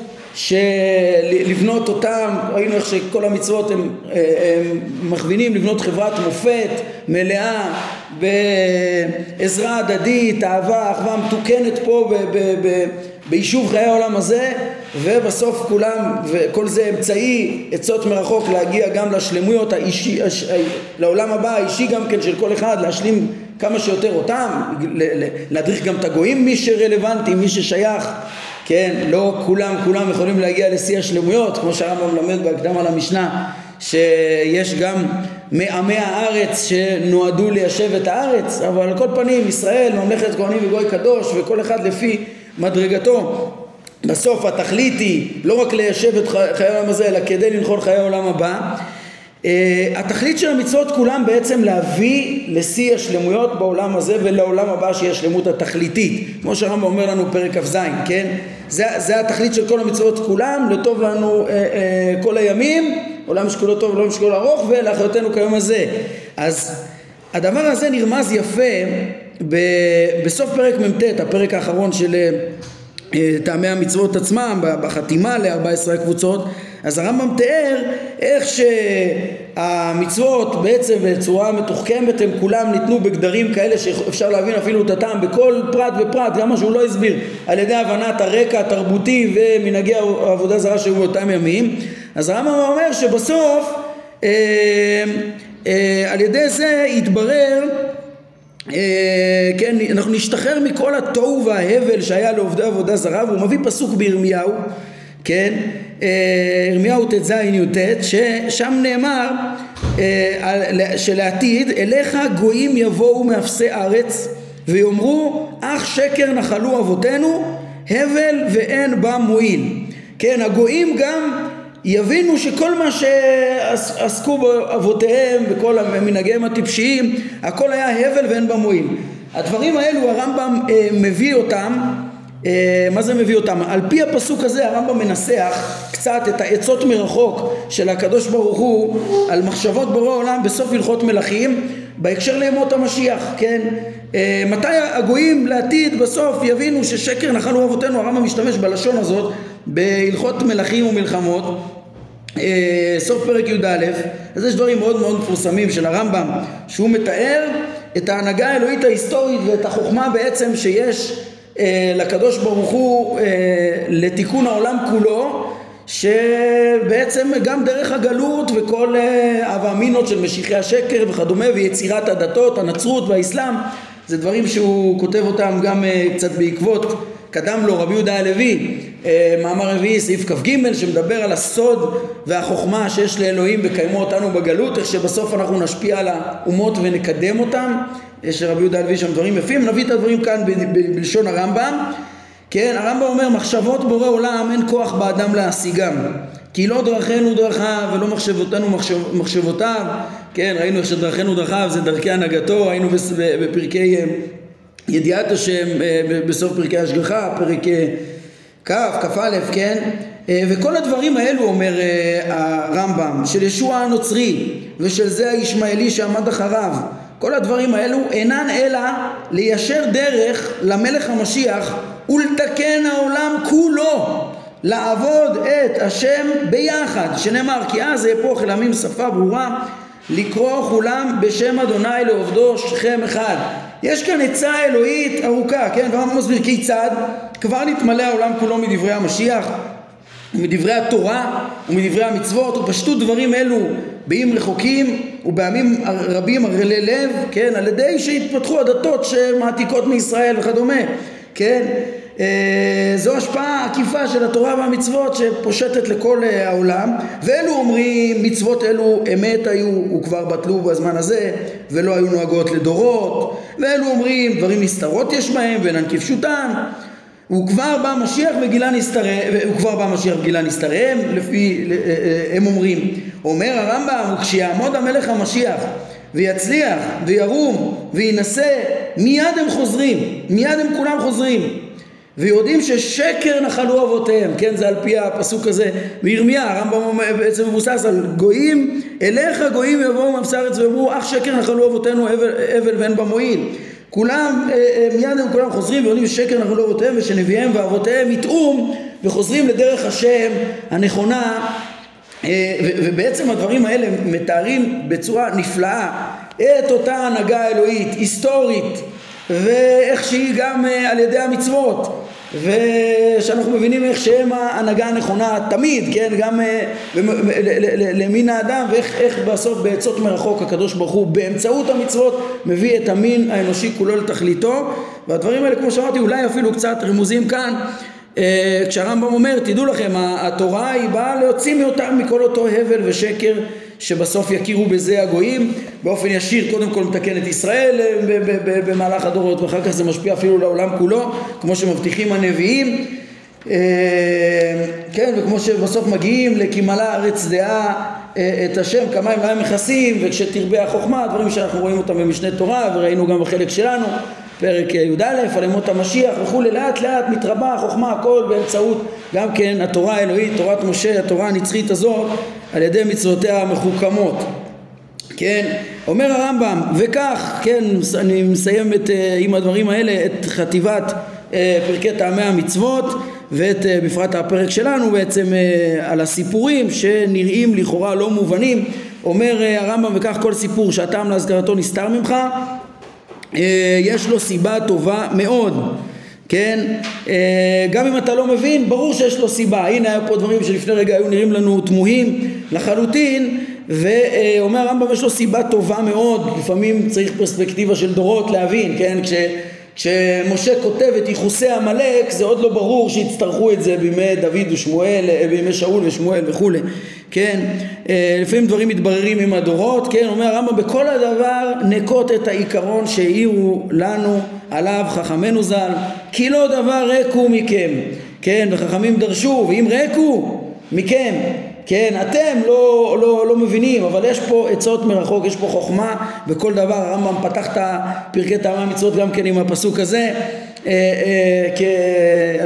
לבנות אותם, ראינו איך שכל המצוות הם, אה, הם מכווינים לבנות חברת מופת מלאה בעזרה הדדית, אהבה, אחווה מתוקנת פה ב, ב, ב, ביישוב חיי העולם הזה ובסוף כולם וכל זה אמצעי עצות מרחוק להגיע גם לשלמויות האישי, הש, לעולם הבא האישי גם כן של כל אחד להשלים כמה שיותר אותם להדריך גם את הגויים מי שרלוונטי מי ששייך. כן לא כולם כולם יכולים להגיע לשיא השלמויות כמו שהרמב"ם מלמד בהקדם על המשנה שיש גם מעמי הארץ שנועדו ליישב את הארץ אבל על כל פנים ישראל ממלכת כהנים וגוי קדוש וכל אחד לפי מדרגתו. בסוף התכלית היא לא רק ליישב את חיי העולם הזה אלא כדי לנחול חיי העולם הבא. Uh, התכלית של המצוות כולם בעצם להביא לשיא השלמויות בעולם הזה ולעולם הבא שהיא השלמות התכליתית. כמו שהרמב"ם אומר לנו פרק כ"ז כן? זה, זה התכלית של כל המצוות כולם לטוב לנו uh, uh, כל הימים עולם שכולו טוב ועולם שכולו ארוך ולאחריותנו כיום הזה. אז הדבר הזה נרמז יפה בסוף פרק מ"ט הפרק האחרון של אה, טעמי המצוות עצמם בחתימה ל-14 הקבוצות אז הרמב"ם תיאר איך שהמצוות בעצם בצורה מתוחכמת הם כולם ניתנו בגדרים כאלה שאפשר להבין אפילו את הטעם בכל פרט ופרט גם מה שהוא לא הסביר על ידי הבנת הרקע התרבותי ומנהגי העבודה זרה שהיו באותם ימים. אז הרמב"ם אומר שבסוף אה, אה, על ידי זה יתברר אה, כן, אנחנו נשתחרר מכל התוהו וההבל שהיה לעובדי עבודה זרה והוא מביא פסוק בירמיהו, כן, אה, ירמיהו ט"ז י"ט ששם נאמר אה, שלעתיד אליך גויים יבואו מאפסי ארץ ויאמרו אך שקר נחלו אבותינו הבל ואין בה מועיל. כן הגויים גם יבינו שכל מה שעסקו בו אבותיהם וכל מנהגיהם הטיפשיים הכל היה הבל ואין בה מועיל הדברים האלו הרמב"ם אה, מביא אותם אה, מה זה מביא אותם? על פי הפסוק הזה הרמב"ם מנסח קצת את העצות מרחוק של הקדוש ברוך הוא על מחשבות בורא עולם בסוף הלכות מלכים בהקשר לימות המשיח, כן? אה, מתי הגויים לעתיד בסוף יבינו ששקר נחלו אבותינו הרמב"ם משתמש בלשון הזאת בהלכות מלכים ומלחמות סוף פרק י"א, אז יש דברים מאוד מאוד מפורסמים של הרמב"ם שהוא מתאר את ההנהגה האלוהית ההיסטורית ואת החוכמה בעצם שיש אה, לקדוש ברוך הוא אה, לתיקון העולם כולו שבעצם גם דרך הגלות וכל הווה של משיחי השקר וכדומה ויצירת הדתות, הנצרות והאסלאם זה דברים שהוא כותב אותם גם קצת בעקבות קדם לו רבי יהודה הלוי, אה, מאמר רביעי סעיף כ"ג שמדבר על הסוד והחוכמה שיש לאלוהים וקיימו אותנו בגלות, איך שבסוף אנחנו נשפיע על האומות ונקדם אותם, יש לרבי יהודה הלוי שם דברים יפים, נביא את הדברים כאן בלשון הרמב"ם, כן, הרמב"ם אומר מחשבות בורא עולם אין כוח באדם להשיגם. כי לא דרכינו דרכיו ולא מחשבותינו מחשב, מחשבותיו. כן ראינו איך שדרכינו דרכיו זה דרכי הנהגתו היינו בפרקי אה, ידיעת השם אה, בסוף פרקי השגחה פרק אה, כ', כ"א, כן? וכל הדברים האלו אומר הרמב"ם של ישוע הנוצרי ושל זה הישמעאלי שעמד אחריו כל הדברים האלו אינן אלא ליישר דרך למלך המשיח ולתקן העולם כולו לעבוד את השם ביחד, שנאמר כי אז אהפוך אל עמים שפה ברורה לקרוא כולם בשם אדוני לעובדו שכם אחד. יש כאן עצה אלוהית ארוכה, כן? והרמב"ם מסביר כיצד כבר נתמלא העולם כולו מדברי המשיח ומדברי התורה ומדברי המצוות ופשטו דברים אלו באיים רחוקים ובעמים רבים ערלי לב, כן? על ידי שהתפתחו הדתות שמעתיקות מישראל וכדומה, כן? אה, זו השפעה עקיפה של התורה והמצוות שפושטת לכל אה, העולם ואלו אומרים מצוות אלו אמת היו וכבר בטלו בזמן הזה ולא היו נוהגות לדורות ואלו אומרים דברים נסתרות יש בהם ואינן כפשוטן וכבר בא משיח וגילה נסתריהם, וכבר בא משיח וגילה נסתריהם, לפי, אה, הם אומרים, אומר הרמב"ם, וכשיעמוד המלך המשיח ויצליח וירום וינסה, מיד הם חוזרים, מיד הם כולם חוזרים. ויודעים ששקר נחלו אבותיהם, כן זה על פי הפסוק הזה. בירמיה, הרמב"ם בעצם מבוסס על גויים, אליך גויים יבואו מבשר ארץ ויאמרו אך שקר נחלו אבותינו אבל, אבל ואין במועיל כולם, אה, אה, מיד הם כולם חוזרים ויודעים ששקר נחלו אבותיהם ושנביאיהם ואבותיהם יטעום וחוזרים לדרך השם הנכונה. אה, ובעצם הדברים האלה מתארים בצורה נפלאה את אותה הנהגה האלוהית, היסטורית ואיך שהיא גם על ידי המצוות ושאנחנו מבינים איך שהם ההנהגה הנכונה תמיד, כן, גם אה, למין האדם ואיך בסוף בעצות מרחוק הקדוש ברוך הוא באמצעות המצוות מביא את המין האנושי כולו לתכליתו. והדברים האלה כמו שאמרתי אולי אפילו קצת רמוזים כאן. אה, כשהרמב"ם אומר תדעו לכם התורה היא באה להוציא מאותם מכל אותו הבל ושקר שבסוף יכירו בזה הגויים. באופן ישיר קודם כל מתקן את ישראל אה, במהלך הדורות ואחר כך זה משפיע אפילו לעולם כולו כמו שמבטיחים הנביאים. אה, כן וכמו שבסוף מגיעים לכמלה ארץ דעה אה, את השם כמים להם מכסים וכשתרבה החוכמה דברים שאנחנו רואים אותם במשנה תורה וראינו גם בחלק שלנו פרק י"א על ימות המשיח וכולי לאט לאט מתרבה החוכמה הכל באמצעות גם כן התורה האלוהית תורת משה התורה הנצחית הזאת על ידי מצוותיה המחוכמות כן? אומר הרמב"ם וכך כן אני מסיים את, אה, עם הדברים האלה את חטיבת אה, פרקי טעמי המצוות ואת אה, בפרט הפרק שלנו בעצם על הסיפורים שנראים לכאורה לא מובנים. אומר הרמב"ם וכך כל סיפור שהטעם להזכרתו נסתר ממך יש לו סיבה טובה מאוד כן? גם אם אתה לא מבין, ברור שיש לו סיבה. הנה היה פה דברים שלפני רגע היו נראים לנו תמוהים לחלוטין, ואומר הרמב"ם יש לו סיבה טובה מאוד, לפעמים צריך פרספקטיבה של דורות להבין, כן? כש... כשמשה כותב את ייחוסי עמלק זה עוד לא ברור שיצטרכו את זה בימי דוד ושמואל, בימי שאול ושמואל וכולי, כן? אה, לפעמים דברים מתבררים עם הדורות, כן? אומר הרמב"ם בכל הדבר נקוט את העיקרון שהעירו לנו עליו חכמינו ז"ל כי לא דבר ריקו מכם, כן? וחכמים דרשו ואם ריקו מכם כן, אתם לא, לא, לא מבינים, אבל יש פה עצות מרחוק, יש פה חוכמה בכל דבר, הרמב"ם פתח את פרקי טעמי המצוות גם כן עם הפסוק הזה, אה, אה, כ,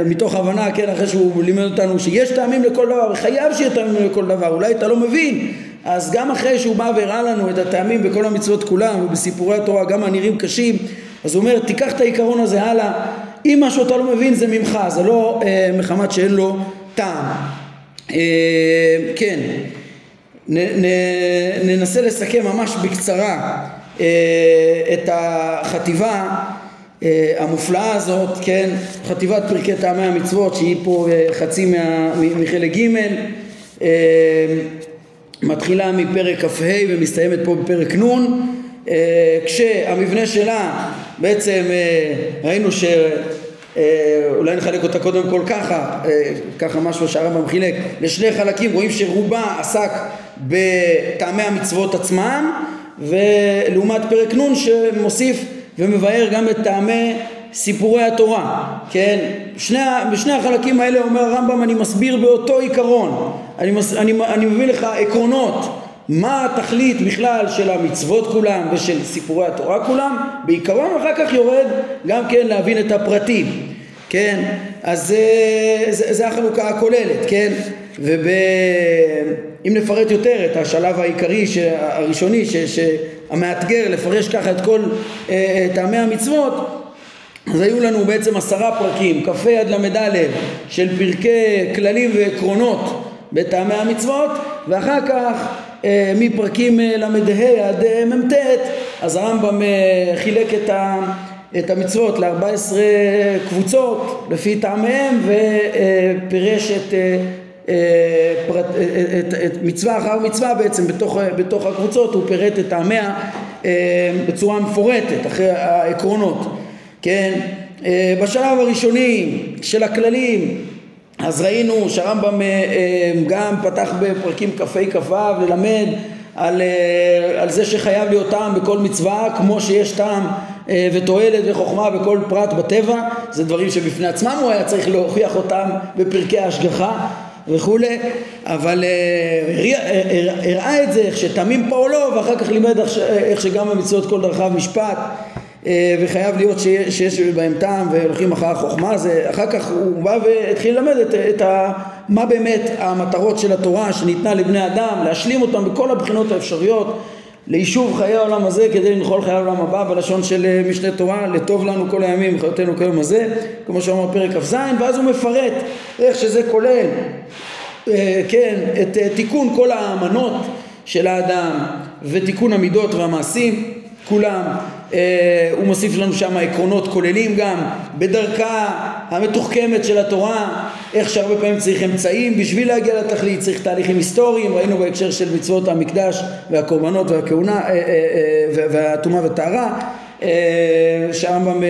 מתוך הבנה, כן, אחרי שהוא לימד אותנו שיש טעמים לכל דבר, וחייב שיהיה טעמים לכל דבר, אולי אתה לא מבין, אז גם אחרי שהוא בא והראה לנו את הטעמים בכל המצוות כולם, ובסיפורי התורה גם הנראים קשים, אז הוא אומר, תיקח את העיקרון הזה הלאה, אם משהו אתה לא מבין זה ממך, זה לא אה, מחמת שאין לו טעם. אה, כן, ננסה לסכם ממש בקצרה אה, את החטיבה אה, המופלאה הזאת, כן, חטיבת פרקי טעמי המצוות שהיא פה חצי מה, מחלק ג' מתחילה מפרק כ"ה ומסתיימת פה בפרק נ' כשהמבנה שלה בעצם ראינו ש... אה, אולי נחלק אותה קודם כל ככה, אה, ככה משהו שהרמב"ם חילק לשני חלקים, רואים שרובה עסק בטעמי המצוות עצמם ולעומת פרק נ' שמוסיף ומבאר גם את טעמי סיפורי התורה, כן? שני, בשני החלקים האלה אומר הרמב"ם אני מסביר באותו עיקרון, אני, מס, אני, אני מביא לך עקרונות מה התכלית בכלל של המצוות כולם ושל סיפורי התורה כולם, בעיקרון אחר כך יורד גם כן להבין את הפרטים, כן? אז זה, זה, זה החלוקה הכוללת, כן? ואם נפרט יותר את השלב העיקרי הראשוני שהמאתגר לפרש ככה את כל אה, טעמי המצוות אז היו לנו בעצם עשרה פרקים, כ"ה עד ל"א של פרקי כללים ועקרונות בטעמי המצוות ואחר כך אה, מפרקים אה, ל"ה עד אה, מ"ט אז הרמב"ם חילק את, ה, את המצוות ל-14 קבוצות לפי טעמיהם ופירש את, פרט, את, את מצווה אחר מצווה בעצם בתוך, בתוך הקבוצות הוא פירט את טעמיה בצורה מפורטת אחרי העקרונות כן? בשלב הראשוני של הכללים אז ראינו שהרמב"ם אה, אה, גם פתח בפרקים כ"ה כ"ו ללמד על, אה, על זה שחייב להיות טעם בכל מצווה כמו שיש טעם ותועלת וחוכמה בכל פרט בטבע. זה דברים שבפני עצמם הוא היה צריך להוכיח אותם בפרקי ההשגחה וכולי אבל הראה את זה איך שטעמים פועלו ואחר כך לימד איך שגם במצוות כל דרכיו משפט וחייב להיות שיש בהם טעם והולכים אחר החוכמה, זה אחר כך הוא בא והתחיל ללמד את, את ה, מה באמת המטרות של התורה שניתנה לבני אדם, להשלים אותם בכל הבחינות האפשריות ליישוב חיי העולם הזה כדי לנחול חיי העולם הבא בלשון של אה, משנה תורה לטוב לנו כל הימים וחיותינו כיום הזה כמו שאומר פרק כ"ז ואז הוא מפרט איך שזה כולל אה, כן את תיקון כל האמנות של האדם ותיקון המידות והמעשים כולם. אה, הוא מוסיף לנו שם עקרונות כוללים גם בדרכה המתוחכמת של התורה איך שהרבה פעמים צריך אמצעים בשביל להגיע לתכלית צריך תהליכים היסטוריים ראינו בהקשר של מצוות המקדש והקורבנות והכהונה אה, אה, והטומאה וטהרה שהרמב"ם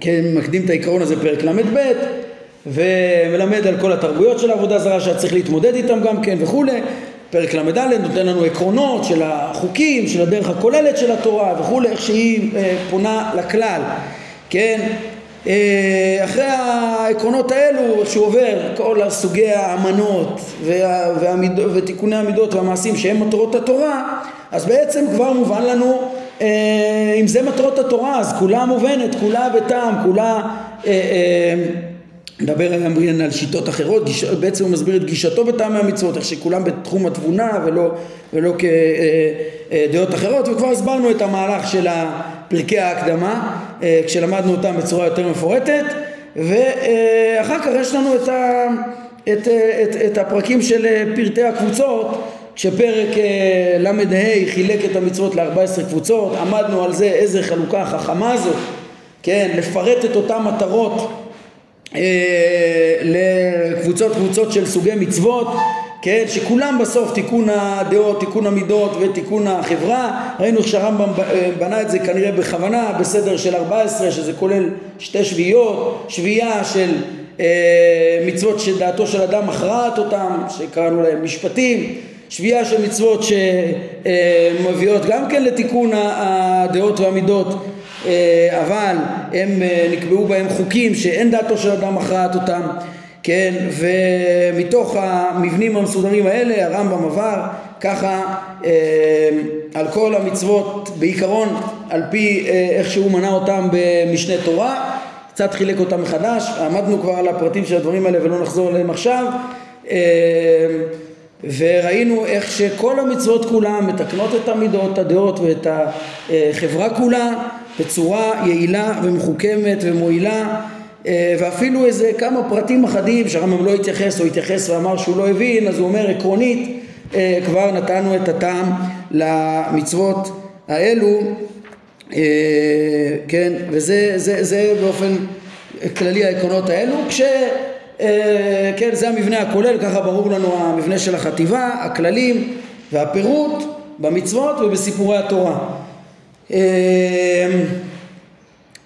כן, מקדים את העיקרון הזה פרק ל"ב ומלמד על כל התרבויות של העבודה זרה שהיה צריך להתמודד איתם גם כן וכולי פרק ל"ד נותן לנו עקרונות של החוקים, של הדרך הכוללת של התורה וכולי, איך שהיא אה, פונה לכלל, כן? אה, אחרי העקרונות האלו, איך שהוא עובר כל סוגי האמנות וה, והמיד, ותיקוני המידות והמעשים שהם מטרות התורה, אז בעצם כבר מובן לנו אה, אם זה מטרות התורה אז כולה מובנת, כולה בטעם, כולה אה, אה, מדבר גם על שיטות אחרות, גיש, בעצם הוא מסביר את גישתו בטעמי המצוות, איך שכולם בתחום התבונה ולא, ולא כדעות אה, אה, אחרות, וכבר הסברנו את המהלך של פרקי ההקדמה, אה, כשלמדנו אותם בצורה יותר מפורטת, ואחר כך יש לנו את, ה, את, את, את הפרקים של פרטי הקבוצות, כשפרק ל"ה חילק את המצוות ל-14 קבוצות, עמדנו על זה איזה חלוקה חכמה זו, כן, לפרט את אותן מטרות לקבוצות קבוצות של סוגי מצוות כן, שכולם בסוף תיקון הדעות, תיקון המידות ותיקון החברה. ראינו איך שהרמב"ם אה, בנה את זה כנראה בכוונה בסדר של 14 שזה כולל שתי שביעיות שביעייה של אה, מצוות שדעתו של אדם מכרעת אותם שקראנו להם משפטים שביעייה של מצוות שמביאות גם כן לתיקון הדעות והמידות אה, אבל הם אה, נקבעו בהם חוקים שאין דעתו של אדם מכרעת אותם כן? ומתוך המבנים המסודרים האלה הרמב"ם עבר ככה אה, על כל המצוות בעיקרון על פי איך שהוא מנה אותם במשנה תורה קצת חילק אותם מחדש עמדנו כבר על הפרטים של הדברים האלה ולא נחזור אליהם עכשיו וראינו איך שכל המצוות כולן מתקנות את המידות, הדעות ואת החברה כולה בצורה יעילה ומחוכמת ומועילה אה, ואפילו איזה כמה פרטים אחדים שהרמב"ם לא התייחס או התייחס ואמר שהוא לא הבין אז הוא אומר עקרונית אה, כבר נתנו את הטעם למצוות האלו. אה, כן וזה זה, זה באופן כללי העקרונות האלו כש... כן זה המבנה הכולל ככה ברור לנו המבנה של החטיבה הכללים והפירוט במצוות ובסיפורי התורה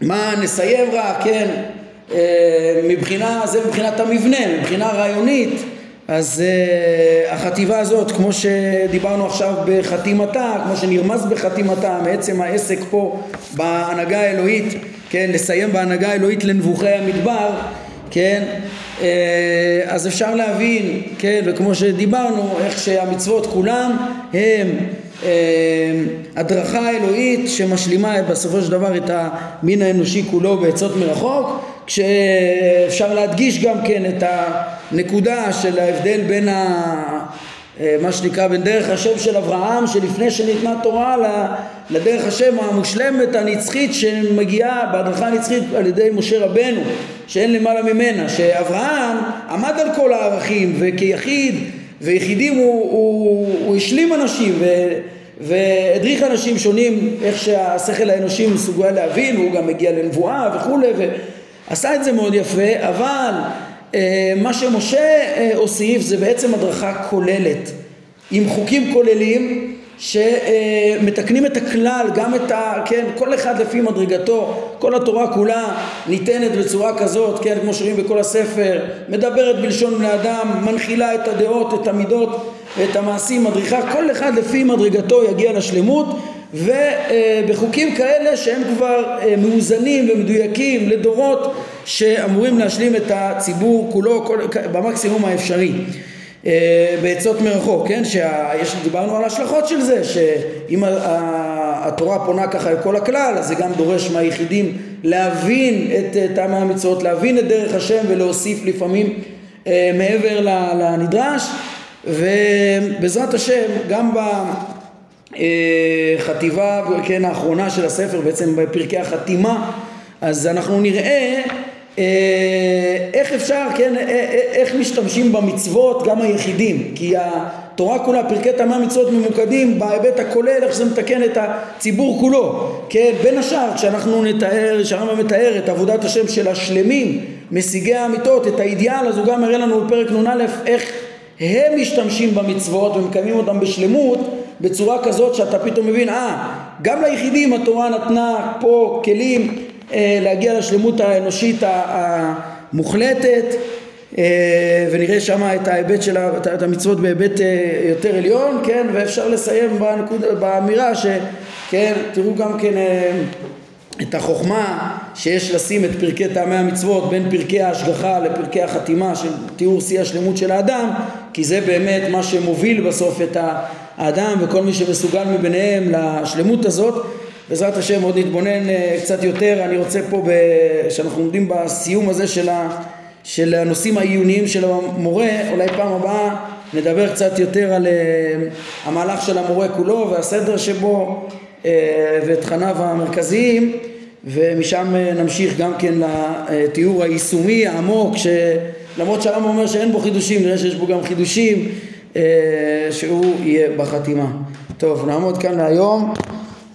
מה נסיים רק, כן, מבחינה, זה מבחינת המבנה, מבחינה רעיונית. אז uh, החטיבה הזאת, כמו שדיברנו עכשיו בחתימתה, כמו שנרמז בחתימתה, מעצם העסק פה בהנהגה האלוהית, כן, לסיים בהנהגה האלוהית לנבוכי המדבר, כן, uh, אז אפשר להבין, כן, וכמו שדיברנו, איך שהמצוות כולם הם הדרכה אלוהית שמשלימה בסופו של דבר את המין האנושי כולו בעצות מרחוק, כשאפשר להדגיש גם כן את הנקודה של ההבדל בין ה... אה, מה שנקרא בין דרך השם של אברהם שלפני שניתנה תורה לדרך השם המושלמת הנצחית שמגיעה בהדרכה הנצחית על ידי משה רבנו שאין למעלה ממנה שאברהם עמד על כל הערכים וכיחיד ויחידים הוא, הוא, הוא השלים אנשים ו, והדריך אנשים שונים איך שהשכל האנושי מסוגל להבין והוא גם מגיע לנבואה וכולי עשה את זה מאוד יפה, אבל אה, מה שמשה אה, הוסיף זה בעצם הדרכה כוללת, עם חוקים כוללים שמתקנים את הכלל, גם את ה... כן, כל אחד לפי מדרגתו, כל התורה כולה ניתנת בצורה כזאת, כן, כמו שרואים בכל הספר, מדברת בלשון בני אדם, מנחילה את הדעות, את המידות, את המעשים, מדריכה, כל אחד לפי מדרגתו יגיע לשלמות ובחוקים כאלה שהם כבר אה, מאוזנים ומדויקים לדורות שאמורים להשלים את הציבור כולו במקסימום האפשרי. אה, בעצות מרחוק, כן? שיש, דיברנו על השלכות של זה, שאם התורה פונה ככה לכל הכלל, אז זה גם דורש מהיחידים להבין את טעמי המצוות, להבין את דרך השם ולהוסיף לפעמים אה, מעבר לנדרש, ובעזרת השם גם ב... אה, חטיבה, כן, האחרונה של הספר, בעצם בפרקי החתימה, אז אנחנו נראה אה, איך אפשר, כן, אה, איך משתמשים במצוות גם היחידים, כי התורה כולה, פרקי תמי המצוות ממוקדים בהיבט הכולל, איך שזה מתקן את הציבור כולו, כן, בין השאר, כשאנחנו נתאר, כשהרמב"ם מתאר את עבודת השם של השלמים, משיגי האמיתות, את האידיאל, אז הוא גם מראה לנו בפרק נ"א איך הם משתמשים במצוות ומקיימים אותם בשלמות בצורה כזאת שאתה פתאום מבין, אה, גם ליחידים התורה נתנה פה כלים אה, להגיע לשלמות האנושית המוחלטת אה, ונראה שם את ההיבט של המצוות בהיבט אה, יותר עליון, כן, ואפשר לסיים בנקוד, באמירה שכן, תראו גם כן אה, את החוכמה שיש לשים את פרקי טעמי המצוות בין פרקי ההשגחה לפרקי החתימה של תיאור שיא השלמות של האדם כי זה באמת מה שמוביל בסוף את האדם וכל מי שמסוגל מביניהם לשלמות הזאת בעזרת השם עוד נתבונן אה, קצת יותר. אני רוצה פה שאנחנו עומדים בסיום הזה של, ה, של הנושאים העיוניים של המורה. אולי פעם הבאה נדבר קצת יותר על אה, המהלך של המורה כולו והסדר שבו אה, ותכניו המרכזיים ומשם נמשיך גם כן לתיאור היישומי העמוק שלמרות שהרמב"ם אומר שאין בו חידושים נראה שיש בו גם חידושים שהוא יהיה בחתימה. טוב נעמוד כאן להיום